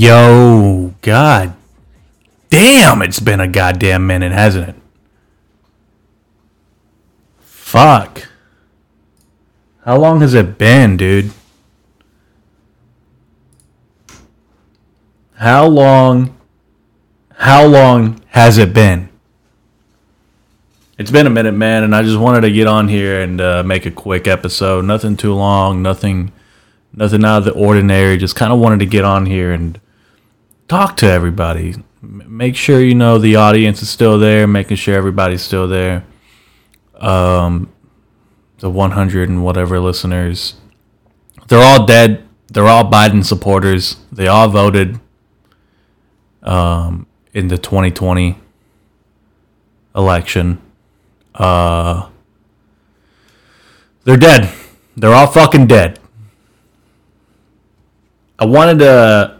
Yo, god damn, it's been a goddamn minute, hasn't it? Fuck. How long has it been, dude? How long how long has it been? It's been a minute, man, and I just wanted to get on here and uh, make a quick episode. Nothing too long, nothing nothing out of the ordinary. Just kind of wanted to get on here and talk to everybody. Make sure you know the audience is still there, making sure everybody's still there. Um, the 100 and whatever listeners, they're all dead. They're all Biden supporters. They all voted um, in the 2020 election. Uh, they're dead. They're all fucking dead. I wanted to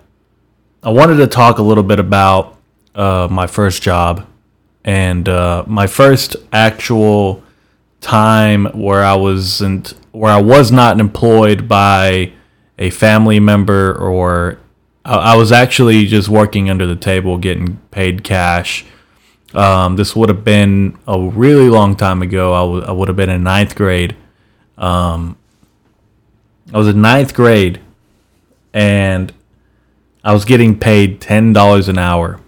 I wanted to talk a little bit about uh, my first job and uh, my first actual time where I wasn't where I was not employed by a family member or I, I was actually just working under the table getting paid cash. Um, this would have been a really long time ago. I, w- I would have been in ninth grade. Um, I was in ninth grade and I was getting paid ten dollars an hour.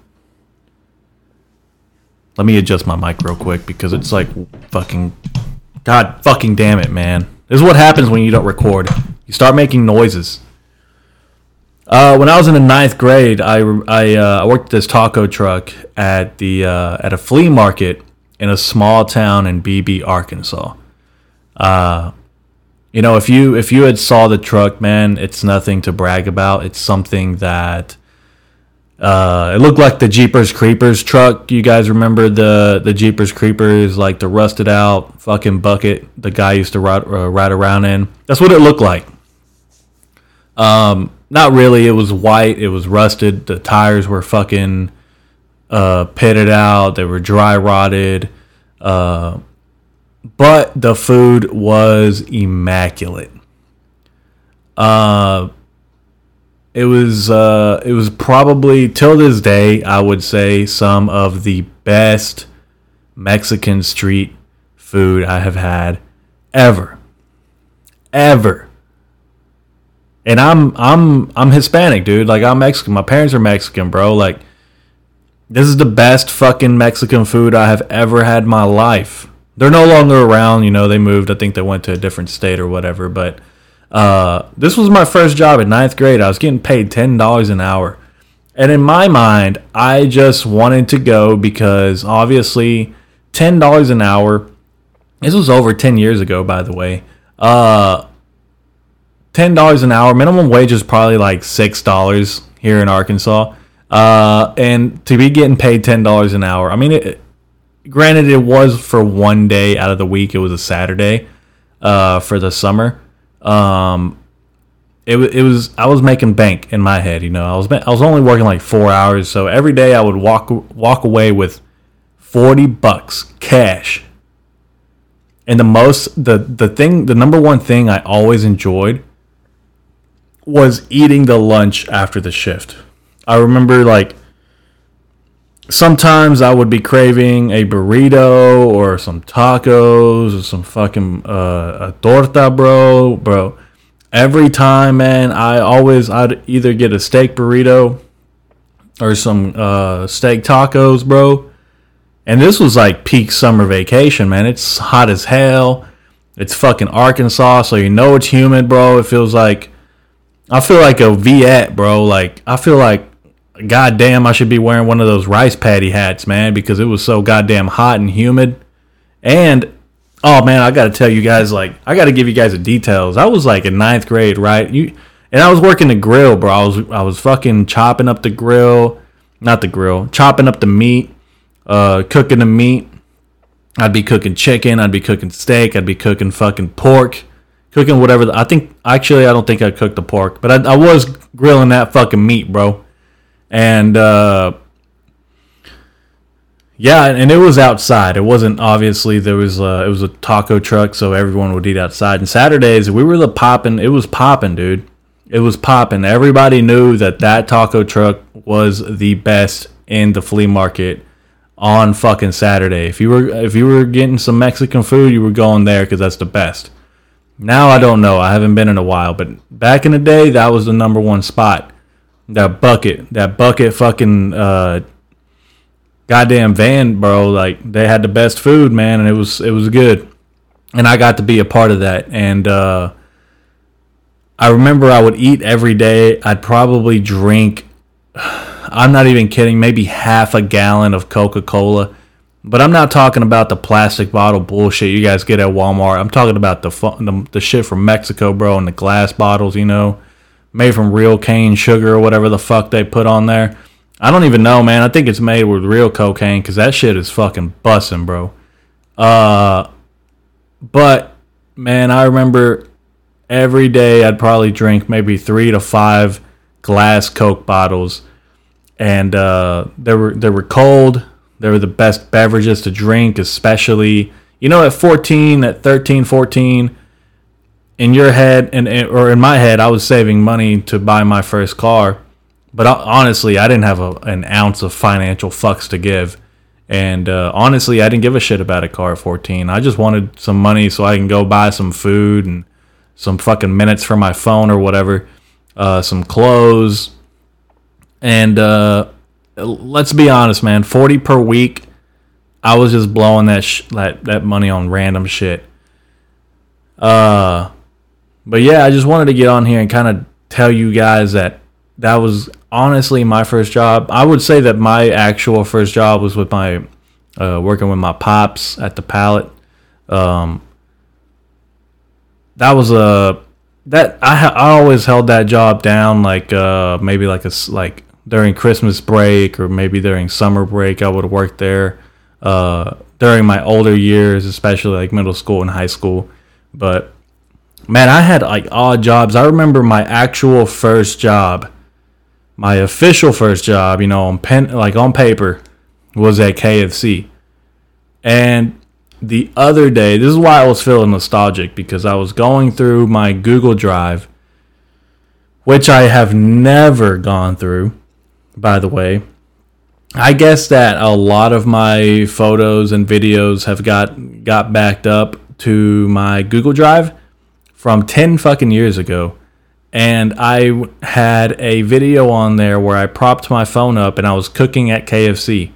Let me adjust my mic real quick because it's like fucking God fucking damn it, man. This is what happens when you don't record. You start making noises. Uh, when I was in the ninth grade, I, I, uh, I worked this taco truck at the uh, at a flea market in a small town in Beebe, Arkansas. Uh, you know, if you if you had saw the truck, man, it's nothing to brag about. It's something that uh, it looked like the Jeepers Creepers truck. You guys remember the the Jeepers Creepers, like the rusted out fucking bucket the guy used to ride, uh, ride around in. That's what it looked like. Um, not really. It was white. It was rusted. The tires were fucking uh, pitted out. They were dry rotted. Uh, but the food was immaculate. Uh, it was uh, it was probably till this day I would say some of the best Mexican street food I have had ever, ever. And I'm I'm I'm Hispanic, dude. Like I'm Mexican. My parents are Mexican, bro. Like this is the best fucking Mexican food I have ever had in my life they're no longer around. You know, they moved. I think they went to a different state or whatever. But uh, this was my first job in ninth grade. I was getting paid ten dollars an hour, and in my mind, I just wanted to go because obviously, ten dollars an hour. This was over ten years ago, by the way. Uh, ten dollars an hour. Minimum wage is probably like six dollars here in Arkansas. Uh, and to be getting paid ten dollars an hour, I mean, it, granted, it was for one day out of the week. It was a Saturday uh, for the summer. Um, it, it was I was making bank in my head. You know, I was I was only working like four hours, so every day I would walk walk away with forty bucks cash. And the most the the thing the number one thing I always enjoyed was eating the lunch after the shift. I remember like sometimes I would be craving a burrito or some tacos or some fucking uh, a torta, bro, bro. Every time, man, I always I'd either get a steak burrito or some uh, steak tacos, bro. And this was like peak summer vacation, man. It's hot as hell. It's fucking Arkansas, so you know it's humid, bro. It feels like I feel like a Viet, bro. Like I feel like goddamn, I should be wearing one of those rice paddy hats, man, because it was so goddamn hot and humid. And oh man, I got to tell you guys, like, I got to give you guys the details. I was like in ninth grade, right? You and I was working the grill, bro. I was I was fucking chopping up the grill, not the grill, chopping up the meat, uh, cooking the meat. I'd be cooking chicken. I'd be cooking steak. I'd be cooking fucking pork. Cooking whatever. The, I think actually I don't think I cooked the pork, but I, I was grilling that fucking meat, bro and uh, yeah, and it was outside. It wasn't obviously there was a, it was a taco truck, so everyone would eat outside. And Saturdays we were the popping. It was popping, dude. It was popping. Everybody knew that that taco truck was the best in the flea market on fucking Saturday. If you were if you were getting some Mexican food, you were going there because that's the best. Now I don't know. I haven't been in a while, but back in the day, that was the number one spot. That bucket, that bucket, fucking uh, goddamn van, bro. Like they had the best food, man, and it was it was good. And I got to be a part of that. And uh, I remember I would eat every day. I'd probably drink. I'm not even kidding. Maybe half a gallon of Coca Cola. But I'm not talking about the plastic bottle bullshit you guys get at Walmart. I'm talking about the the, the shit from Mexico, bro, and the glass bottles, you know, made from real cane sugar or whatever the fuck they put on there. I don't even know, man. I think it's made with real cocaine because that shit is fucking busting, bro. Uh, but man, I remember every day I'd probably drink maybe three to five glass Coke bottles, and uh, they were they were cold. They were the best beverages to drink, especially you know at 14, at 13, 14. In your head and or in my head, I was saving money to buy my first car but honestly, I didn't have a, an ounce of financial fucks to give. And uh, honestly, I didn't give a shit about a car at 14. I just wanted some money so I can go buy some food and some fucking minutes for my phone or whatever, uh, some clothes. And uh, let's be honest, man, 40 per week. I was just blowing that sh- that that money on random shit. Uh, but yeah, I just wanted to get on here and kind of tell you guys that that was honestly my first job. I would say that my actual first job was with my uh, working with my pops at the pallet. Um, that was a that I ha- I always held that job down like uh, maybe like a like during Christmas break or maybe during summer break I would work there. Uh, during my older years, especially like middle school and high school, but man, I had like odd jobs. I remember my actual first job my official first job, you know, on pen like on paper, was at KFC. And the other day, this is why I was feeling nostalgic because I was going through my Google Drive, which I have never gone through, by the way. I guess that a lot of my photos and videos have got got backed up to my Google Drive from 10 fucking years ago and I had a video on there where I propped my phone up and I was cooking at KFC.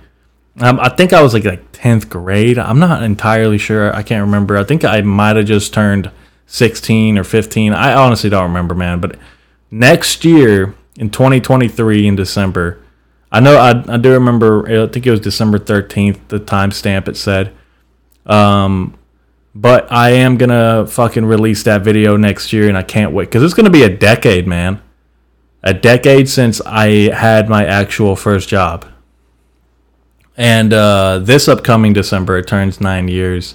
Um, I think I was like like tenth grade. I'm not entirely sure. I can't remember. I think I might have just turned sixteen or fifteen. I honestly don't remember, man. But next year in 2023 in December, I know I, I do remember. I think it was December 13th. The timestamp it said. Um, but I am gonna fucking release that video next year, and I can't wait because it's gonna be a decade, man. A decade since I had my actual first job. And uh, this upcoming December, it turns nine years,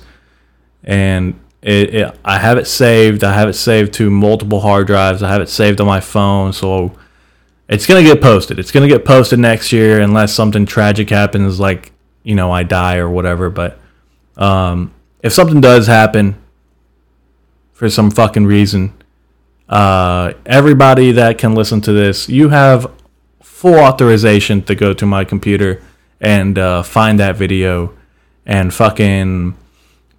and it, it, I have it saved. I have it saved to multiple hard drives. I have it saved on my phone, so it's gonna get posted. It's gonna get posted next year unless something tragic happens, like you know I die or whatever. But um, if something does happen for some fucking reason, uh, everybody that can listen to this, you have full authorization to go to my computer and uh, find that video and fucking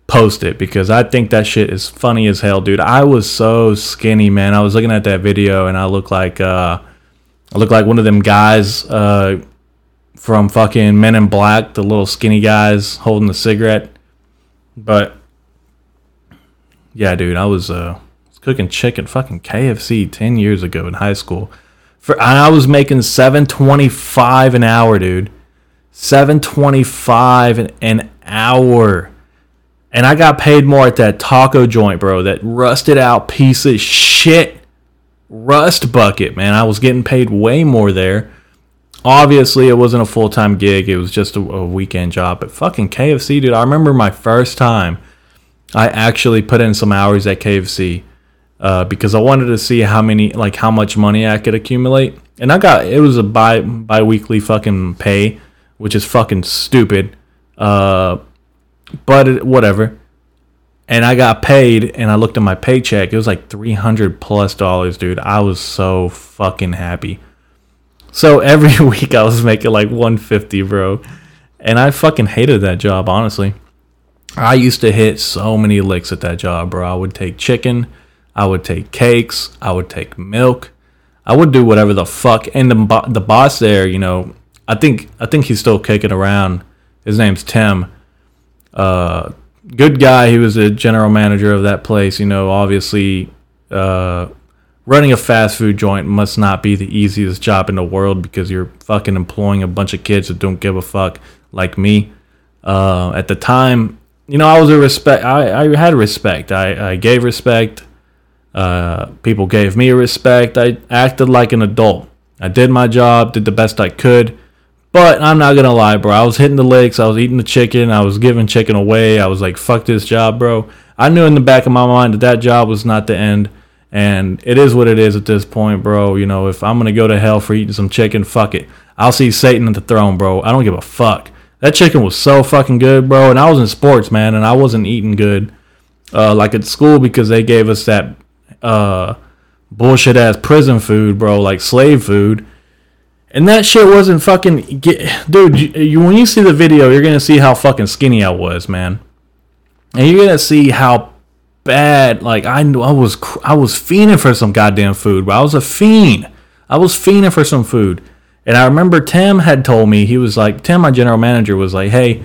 post it because I think that shit is funny as hell, dude. I was so skinny, man. I was looking at that video and I look like uh, I look like one of them guys uh, from fucking Men in Black, the little skinny guys holding the cigarette. But yeah, dude, I was uh cooking chicken fucking KFC 10 years ago in high school. For I was making 725 an hour, dude. 725 an, an hour. And I got paid more at that taco joint, bro. That rusted out piece of shit rust bucket, man. I was getting paid way more there obviously it wasn't a full-time gig it was just a, a, weekend job but fucking kfc dude i remember my first time i actually put in some hours at kfc uh, because i wanted to see how many like how much money i could accumulate and i got it was a bi bi-weekly fucking pay which is fucking stupid uh, but it, whatever and I got paid and I looked at my paycheck. It was like 300 plus dollars, dude. I was so fucking happy. So every week I was making like 150, bro. And I fucking hated that job, honestly. I used to hit so many licks at that job, bro. I would take chicken, I would take cakes, I would take milk. I would do whatever the fuck. And the the boss there, you know, I think I think he's still kicking around. His name's Tim. Uh, good guy. He was a general manager of that place. You know, obviously, uh, running a fast food joint must not be the easiest job in the world because you're fucking employing a bunch of kids that don't give a fuck like me. Uh, at the time, you know, I was a respect. I, I had respect. I, I gave respect. Uh, people gave me respect. I acted like an adult. I did my job, did the best I could. But I'm not gonna lie, bro. I was hitting the licks. I was eating the chicken. I was giving chicken away. I was like, "Fuck this job, bro." I knew in the back of my mind that that job was not the end, and it is what it is at this point, bro. You know, if I'm gonna go to hell for eating some chicken, fuck it. I'll see Satan at the throne, bro. I don't give a fuck. That chicken was so fucking good, bro. And I was in sports, man, and I wasn't eating good, uh, like at school because they gave us that uh, bullshit ass prison food, bro, like slave food and that shit wasn't fucking get, dude. You, you, when you see the video, you're gonna see how fucking skinny I was, man. And you're gonna see how bad. Like I knew I was, I was fiending for some goddamn food. But I was a fiend. I was fiending for some food. And I remember Tim had told me he was like, Tim, my general manager, was like, hey,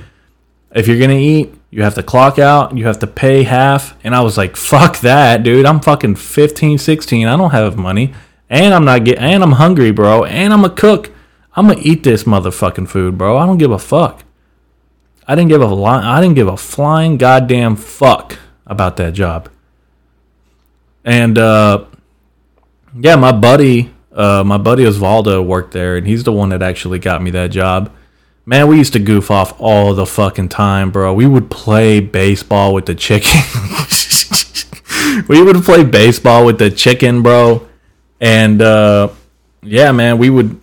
if you're gonna eat, you have to clock out. You have to pay half. And I was like, fuck that, dude. I'm fucking 15, 16. I don't have money and I'm not get and I'm hungry, bro, and I'm a cook. I'm gonna eat this motherfucking food, bro. I don't give a fuck. I didn't give a li- I didn't give a flying goddamn fuck about that job. And uh, yeah, my buddy, uh, my buddy Osvaldo worked there, and he's the one that actually got me that job. Man, we used to goof off all the fucking time, bro. We would play baseball with the chicken. we would play baseball with the chicken, bro and uh, yeah, man, we would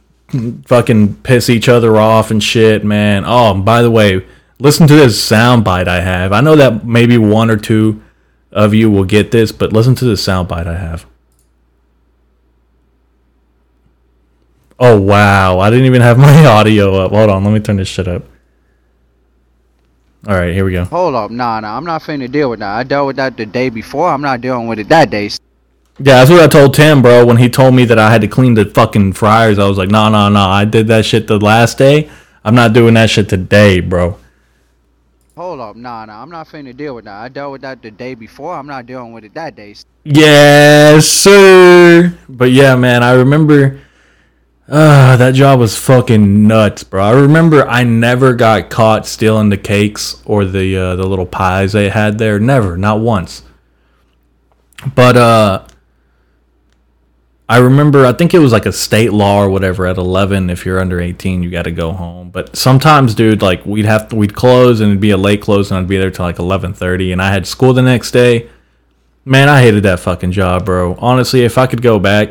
fucking piss each other off and shit, man. Oh, by the way, listen to this soundbite I have. I know that maybe one or two of you will get this, but listen to this soundbite I have. Oh wow, I didn't even have my audio up. Hold on, let me turn this shit up. All right, here we go. Hold up, nah, nah, I'm not finna deal with that. I dealt with that the day before. I'm not dealing with it that day. Yeah, that's what I told Tim, bro. When he told me that I had to clean the fucking fryers, I was like, no, no, no. I did that shit the last day. I'm not doing that shit today, bro. Hold up, nah, nah. I'm not finna deal with that. I dealt with that the day before. I'm not dealing with it that day. Yes, sir. But yeah, man, I remember. Uh, that job was fucking nuts, bro. I remember I never got caught stealing the cakes or the uh, the little pies they had there. Never, not once. But uh I remember, I think it was like a state law or whatever. At eleven, if you're under eighteen, you got to go home. But sometimes, dude, like we'd have to, we'd close and it'd be a late close, and I'd be there till like eleven thirty, and I had school the next day. Man, I hated that fucking job, bro. Honestly, if I could go back,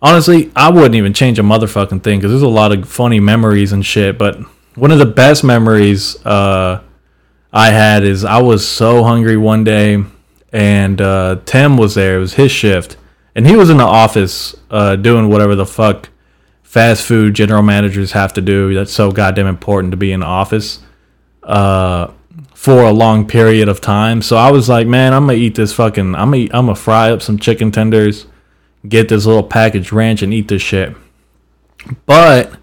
honestly, I wouldn't even change a motherfucking thing because there's a lot of funny memories and shit. But one of the best memories uh, I had is I was so hungry one day, and uh, Tim was there. It was his shift and he was in the office uh, doing whatever the fuck fast food general managers have to do. That's so goddamn important to be in the office uh, for a long period of time. So I was like, man, I'm gonna eat this fucking. I'm gonna I'm gonna fry up some chicken tenders, get this little packaged ranch, and eat this shit. But,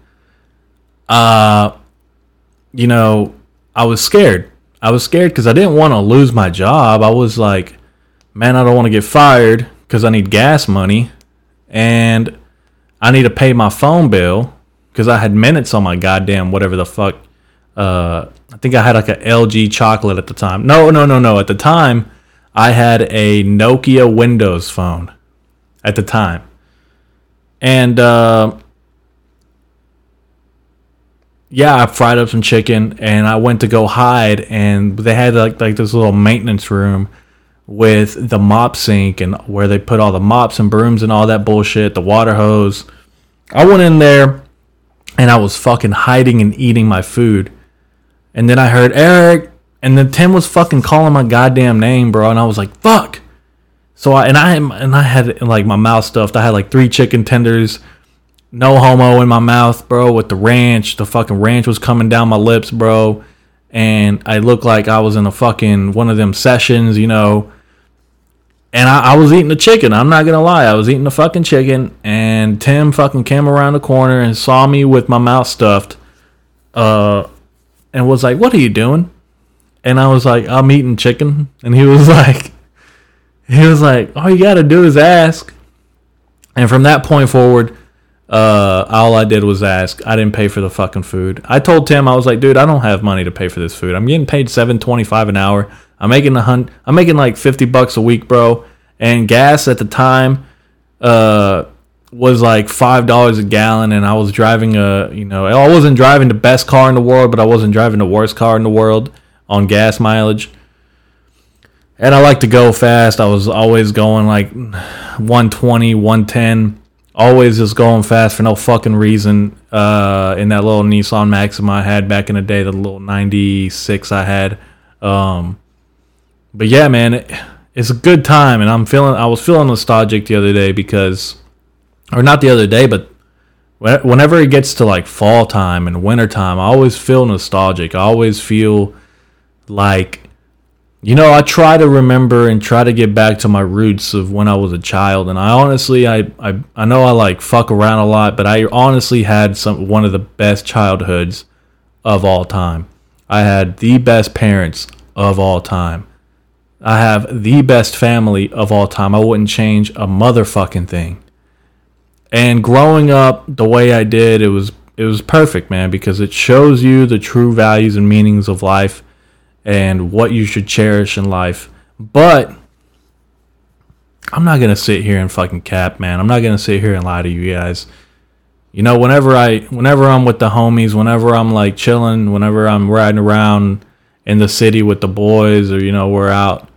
uh, you know, I was scared. I was scared because I didn't want to lose my job. I was like, man, I don't want to get fired because I need gas money and I need to pay my phone bill because I had minutes on my goddamn whatever the fuck. Uh, I think I had like a LG chocolate at the time. No, no, no, no. At the time, I had a Nokia Windows phone. At the time, and uh, yeah, I fried up some chicken and I went to go hide, and they had like like this little maintenance room with the mop sink and where they put all the mops and brooms and all that bullshit, the water hose. I went in there and I was fucking hiding and eating my food. And then I heard, Eric, and then Tim was fucking calling my goddamn name, bro, and I was like, fuck. So I and I and I had like my mouth stuffed. I had like three chicken tenders, no homo in my mouth, bro, with the ranch. The fucking ranch was coming down my lips, bro. And I looked like I was in a fucking one of them sessions, you know. And I, I was eating the chicken. I'm not gonna lie, I was eating the fucking chicken. And Tim fucking came around the corner and saw me with my mouth stuffed, uh, and was like, "What are you doing?" And I was like, "I'm eating chicken." And he was like, he was like, all you got to do is ask. And from that point forward, uh, all I did was ask. I didn't pay for the fucking food. I told Tim, I was like, dude, I don't have money to pay for this food. I'm getting paid seven twenty five an hour. I'm making a hun- I'm making like fifty bucks a week, bro. And gas at the time, uh, was like five dollars a gallon, and I was driving a, you know, I wasn't driving the best car in the world, but I wasn't driving the worst car in the world on gas mileage and I like to go fast. I was always going like 120, 110, always just going fast for no fucking reason. Uh, in that little Nissan Maxima I had back in the day, the little 96 I had. Um, but yeah, man, it, it's a good time, and I'm feeling. I was feeling nostalgic the other day because, or not the other day, but whenever it gets to like fall time and winter time, I always feel nostalgic. I always feel like you know, I try to remember and try to get back to my roots of when I was a child, and I honestly, I, I, I know I like fuck around a lot, but I honestly had some one of the best childhoods of all time. I had the best parents of all time. I have the best family of all time. I wouldn't change a motherfucking thing. And growing up the way I did, it was it was perfect, man, because it shows you the true values and meanings of life and what you should cherish in life. But I'm not gonna sit here and fucking cap, man. I'm not gonna sit here and lie to you guys. You know, whenever I, whenever I'm with the homies, whenever I'm like chilling, whenever I'm riding around in the city with the boys, or you know, we're out,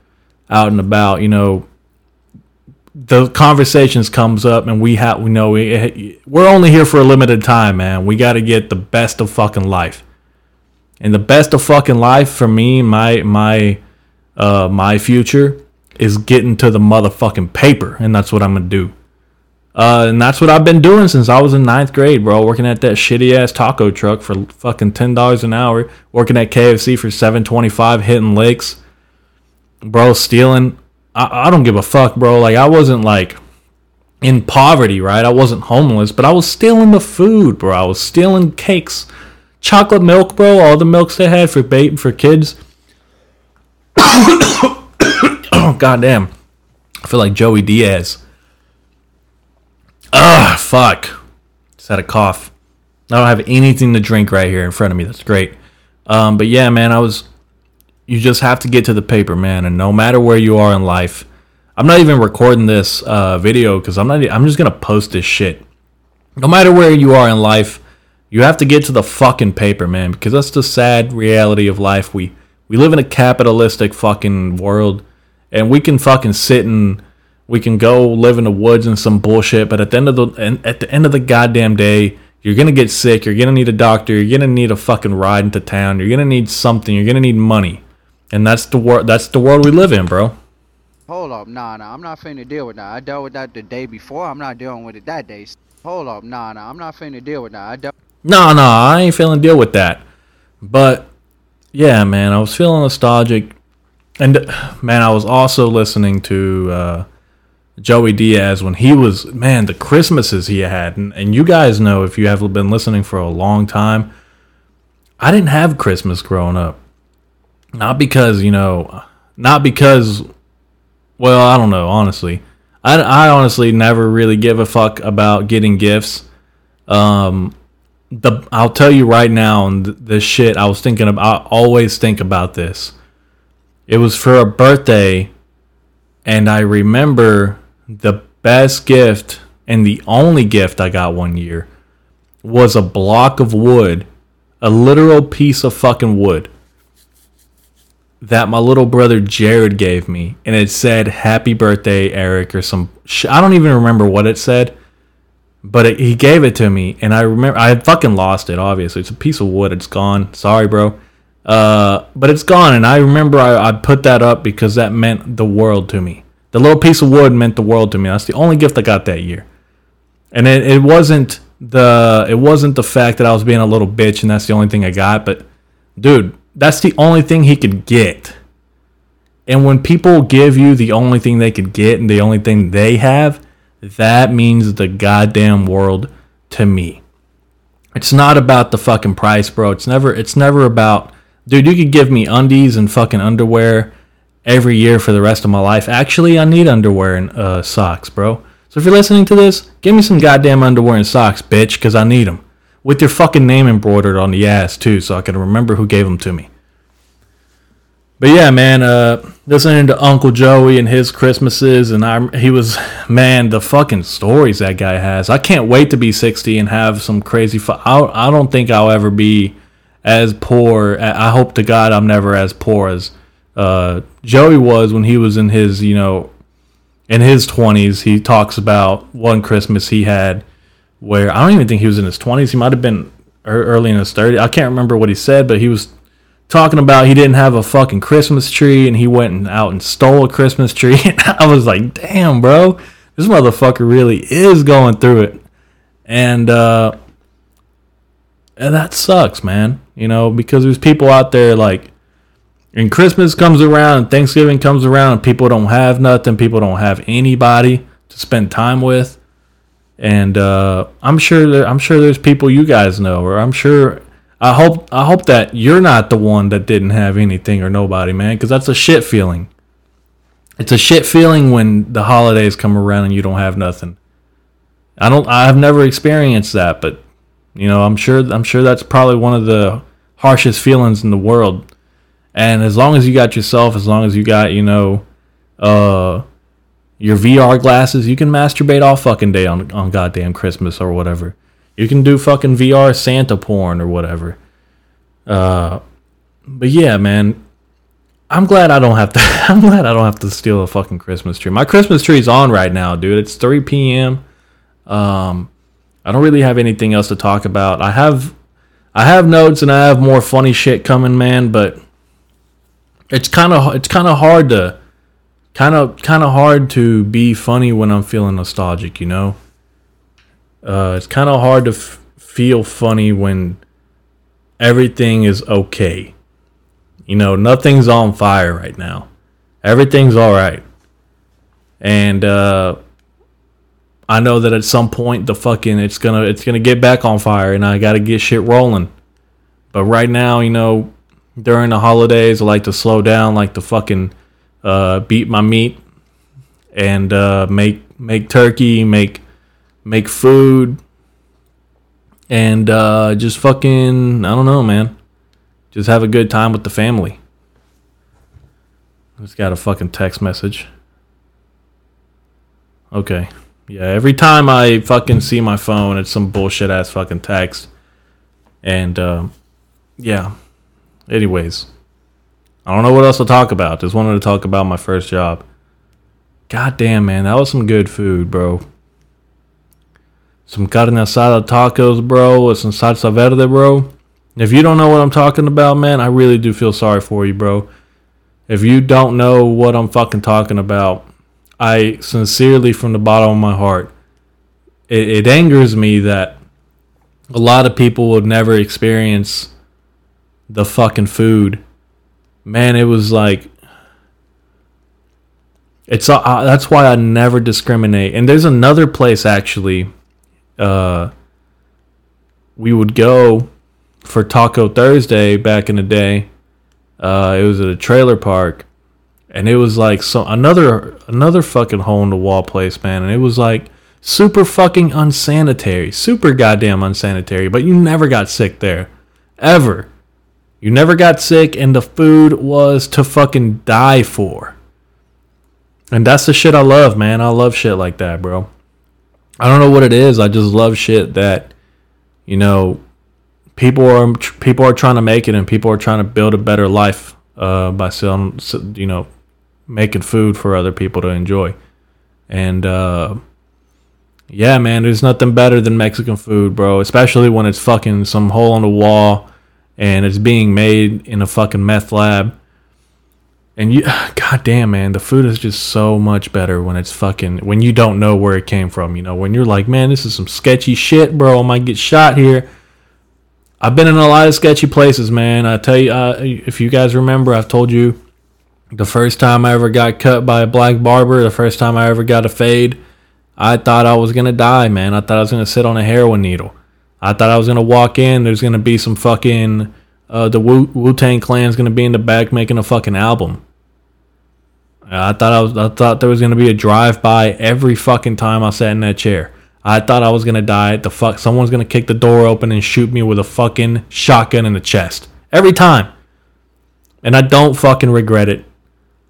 out and about. You know, the conversations comes up, and we have, we know we, we're only here for a limited time, man. We got to get the best of fucking life. And the best of fucking life for me, my my uh my future is getting to the motherfucking paper, and that's what I'm gonna do. Uh, and that's what I've been doing since I was in ninth grade, bro. Working at that shitty ass taco truck for fucking ten dollars an hour. Working at KFC for seven twenty five, hitting licks, bro. Stealing. I, I don't give a fuck, bro. Like I wasn't like in poverty, right? I wasn't homeless, but I was stealing the food, bro. I was stealing cakes chocolate milk, bro. All the milks they had for bait for kids. oh goddamn! I feel like Joey Diaz. Ah, fuck. Just had a cough. I don't have anything to drink right here in front of me. That's great. Um, but yeah, man, I was. You just have to get to the paper, man, and no matter where you are in life, I'm not even recording this uh, video because I'm not. I'm just gonna post this shit. No matter where you are in life, you have to get to the fucking paper, man, because that's the sad reality of life. We we live in a capitalistic fucking world, and we can fucking sit and we can go live in the woods and some bullshit. But at the end of the at the end of the goddamn day, you're gonna get sick. You're gonna need a doctor. You're gonna need a fucking ride into town. You're gonna need something. You're gonna need money, and that's the world. That's the world we live in, bro. Hold up, nah, nah. I'm not finna deal with that. I dealt with that the day before. I'm not dealing with it that day. Hold up, nah, nah. I'm not finna deal with that. I dealt. No, no, I ain't feeling deal with that. But yeah, man, I was feeling nostalgic, and man, I was also listening to uh, Joey Diaz when he was man the Christmases he had, and, and you guys know if you have been listening for a long time, I didn't have Christmas growing up. Not because you know, not because, well, I don't know. Honestly, I, I honestly never really give a fuck about getting gifts. Um, the I'll tell you right now, and this shit I was thinking about. I always think about this. It was for a birthday, and I remember the best gift and the only gift I got one year was a block of wood, a literal piece of fucking wood that my little brother Jared gave me, and it said "Happy Birthday, Eric" or some. Sh- I don't even remember what it said but it, he gave it to me, and I remember I had fucking lost it. Obviously, it's a piece of wood. It's gone. Sorry, bro. Uh, but it's gone, and I remember I, I put that up because that meant the world to me. The little piece of wood meant the world to me. That's the only gift I got that year, and it, it wasn't the it wasn't the fact that I was being a little bitch and that's the only thing I got. But dude, that's the only thing he could get. And when people give you the only thing they could get and the only thing they have, that means the goddamn world to me. It's not about the fucking price, bro. It's never it's never about dude, you could give me undies and fucking underwear every year for the rest of my life. Actually, I need underwear and uh, socks, bro. So if you're listening to this, give me some goddamn underwear and socks, bitch, because I need them. With your fucking name embroidered on the ass, too, so I can remember who gave them to me. But yeah, man, uh, listening to Uncle Joey and his Christmases, and I, he was, man, the fucking stories that guy has. I can't wait to be 60 and have some crazy. Fu- I, I don't think I'll ever be as poor. I hope to God I'm never as poor as uh, Joey was when he was in his, you know, in his 20s. He talks about one Christmas he had where I don't even think he was in his 20s. He might have been early in his 30s. I can't remember what he said, but he was talking about he didn't have a fucking Christmas tree and he went and out and stole a Christmas tree. And I was like, damn, bro, this motherfucker really is going through it. And, uh, and that sucks, man. You know, because there's people out there like, and Christmas comes around and Thanksgiving comes around and people don't have nothing. People don't have anybody to spend time with. And uh, I'm sure there, I'm sure there's people you guys know, or I'm sure I hope I hope that you're not the one that didn't have anything or nobody, man, because that's a shit feeling. It's a shit feeling when the holidays come around and you don't have nothing. I don't. I've never experienced that, but you know, I'm sure. I'm sure that's probably one of the harshest feelings in the world. And as long as you got yourself, as long as you got, you know, uh, your VR glasses, you can masturbate all fucking day on on goddamn Christmas or whatever. You can do fucking VR Santa porn or whatever. Uh, but yeah, man, I'm glad I don't have to. I'm glad I don't have to steal a fucking Christmas tree. My Christmas tree's on right now, dude. It's 3 p.m. Um, I don't really have anything else to talk about. I have, I have notes and I have more funny shit coming, man. But it's kind of it's kind of hard to kind of kind of hard to be funny when I'm feeling nostalgic, you know. Uh, it's kind of hard to f- feel funny when everything is okay. You know, nothing's on fire right now. Everything's all right. And uh, I know that at some point the fucking it's gonna it's gonna get back on fire, and I gotta get shit rolling. But right now, you know, during the holidays. I like to slow down, like to fucking uh, beat my meat and uh, make make turkey, make make food, and uh, just fucking I don't know, man. Just have a good time with the family. Just got a fucking text message. Okay. Yeah, every time I fucking see my phone, it's some bullshit ass fucking text. And uh, yeah, Anyways, I don't know what else to talk about. Just wanted to talk about my first job. God damn, man, that was some good food, bro. Some carne asada tacos, bro, with some salsa verde, bro. If you don't know what I'm talking about, man, I really do feel sorry for you, bro. If you don't know what I'm fucking talking about, I sincerely, from the bottom of my heart, it, it angers me that a lot of people would never experience the fucking food. Man, it was like it's uh, that's why I never discriminate. And there's another place actually uh we would go for Taco Thursday back in the day. Uh it was at a trailer park and it was like so another another fucking hole in the wall place, man. And it was like super fucking unsanitary, super goddamn unsanitary, but you never got sick there ever. You never got sick, and the food was to fucking die for. And that's the shit I love, man. I love shit like that, bro. I don't know what it is. I just love shit that, you know, people are people are trying to make it, and people are trying to build a better life uh, by selling, you know, making food for other people to enjoy. And uh, yeah, man, there's nothing better than Mexican food, bro. Especially when it's fucking some hole in the wall and it's being made in a fucking meth lab. And you, god damn, man, the food is just so much better when it's fucking when you don't know where it came from. You know, when you're like, man, this is some sketchy shit, bro. I might get shot here. I've been in a lot of sketchy places, man. I tell you, uh, if you guys remember, I've told you the first time I ever got cut by a black barber, the first time I ever got a fade, I thought I was gonna die, man. I thought I was gonna sit on a heroin needle. I thought I was gonna walk in. There's gonna be some fucking uh, the Wu Tang Clan's gonna be in the back making a fucking album. I thought I was. I thought there was gonna be a drive by every fucking time I sat in that chair. I thought I was gonna die. The fuck, someone's gonna kick the door open and shoot me with a fucking shotgun in the chest every time. And I don't fucking regret it.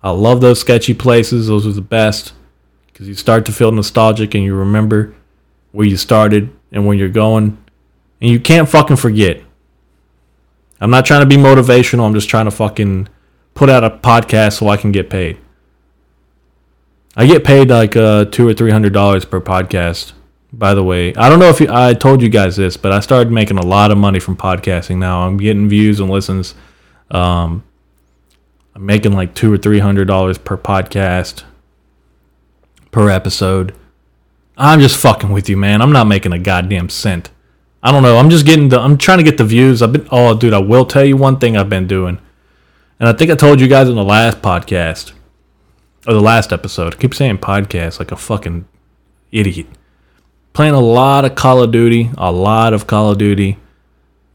I love those sketchy places. Those are the best because you start to feel nostalgic and you remember where you started and where you're going, and you can't fucking forget. I'm not trying to be motivational. I'm just trying to fucking put out a podcast so I can get paid. I get paid like uh, two or three hundred dollars per podcast by the way. I don't know if you, I told you guys this, but I started making a lot of money from podcasting now. I'm getting views and listens. Um, I'm making like two or three hundred dollars per podcast per episode. I'm just fucking with you, man. I'm not making a goddamn cent. I don't know. I'm just getting the. I'm trying to get the views. I've been. Oh, dude, I will tell you one thing I've been doing, and I think I told you guys in the last podcast or the last episode. I keep saying podcast like a fucking idiot playing a lot of Call of Duty, a lot of Call of Duty.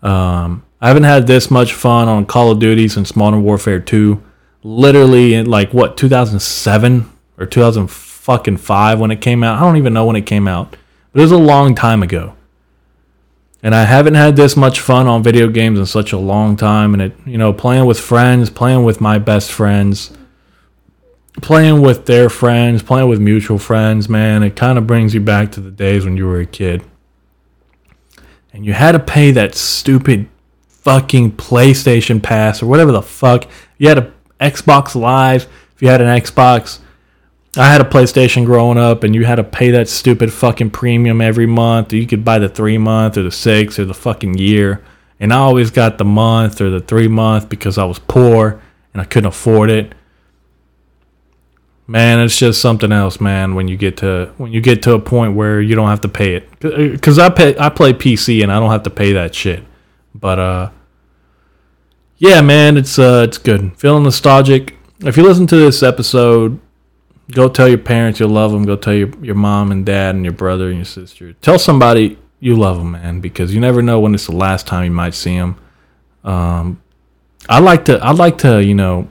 Um, I haven't had this much fun on Call of Duty since Modern Warfare 2. Literally in like what 2007 or 2005 when it came out. I don't even know when it came out, but it was a long time ago. And I haven't had this much fun on video games in such a long time. And it, you know, playing with friends, playing with my best friends, playing with their friends, playing with mutual friends, man, it kind of brings you back to the days when you were a kid. And you had to pay that stupid fucking PlayStation Pass or whatever the fuck. You had a Xbox Live. If you had an Xbox, I had a PlayStation growing up, and you had to pay that stupid fucking premium every month. You could buy the three month or the six or the fucking year. And I always got the month or the three month because I was poor and I couldn't afford it man it's just something else man when you get to when you get to a point where you don't have to pay it. Because i pay i play pc and i don't have to pay that shit. But uh yeah man it's uh it's good. Feeling nostalgic. If you listen to this episode go tell your parents you love them go tell your, your mom and dad and your brother and your sister. Tell somebody you love them man because you never know when it's the last time you might see them um i like to i like to you know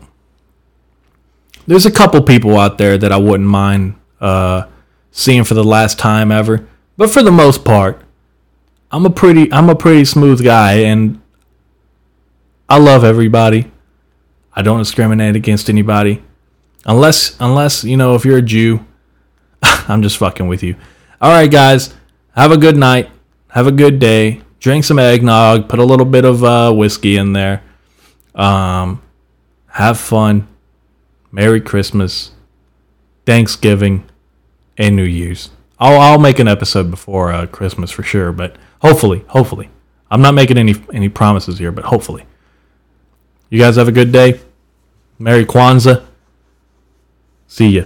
there's a couple people out there that I wouldn't mind uh, seeing for the last time ever, but for the most part, I'm a pretty I'm a pretty smooth guy, and I love everybody. I don't discriminate against anybody, unless unless you know if you're a Jew. I'm just fucking with you. All right, guys, have a good night. Have a good day. Drink some eggnog. Put a little bit of uh, whiskey in there. Um, have fun Merry Christmas, Thanksgiving, and New Year's. I'll I'll make an episode before uh, Christmas for sure, but hopefully, hopefully, I'm not making any any promises here, but hopefully, you guys have a good day. Merry Kwanzaa. See ya.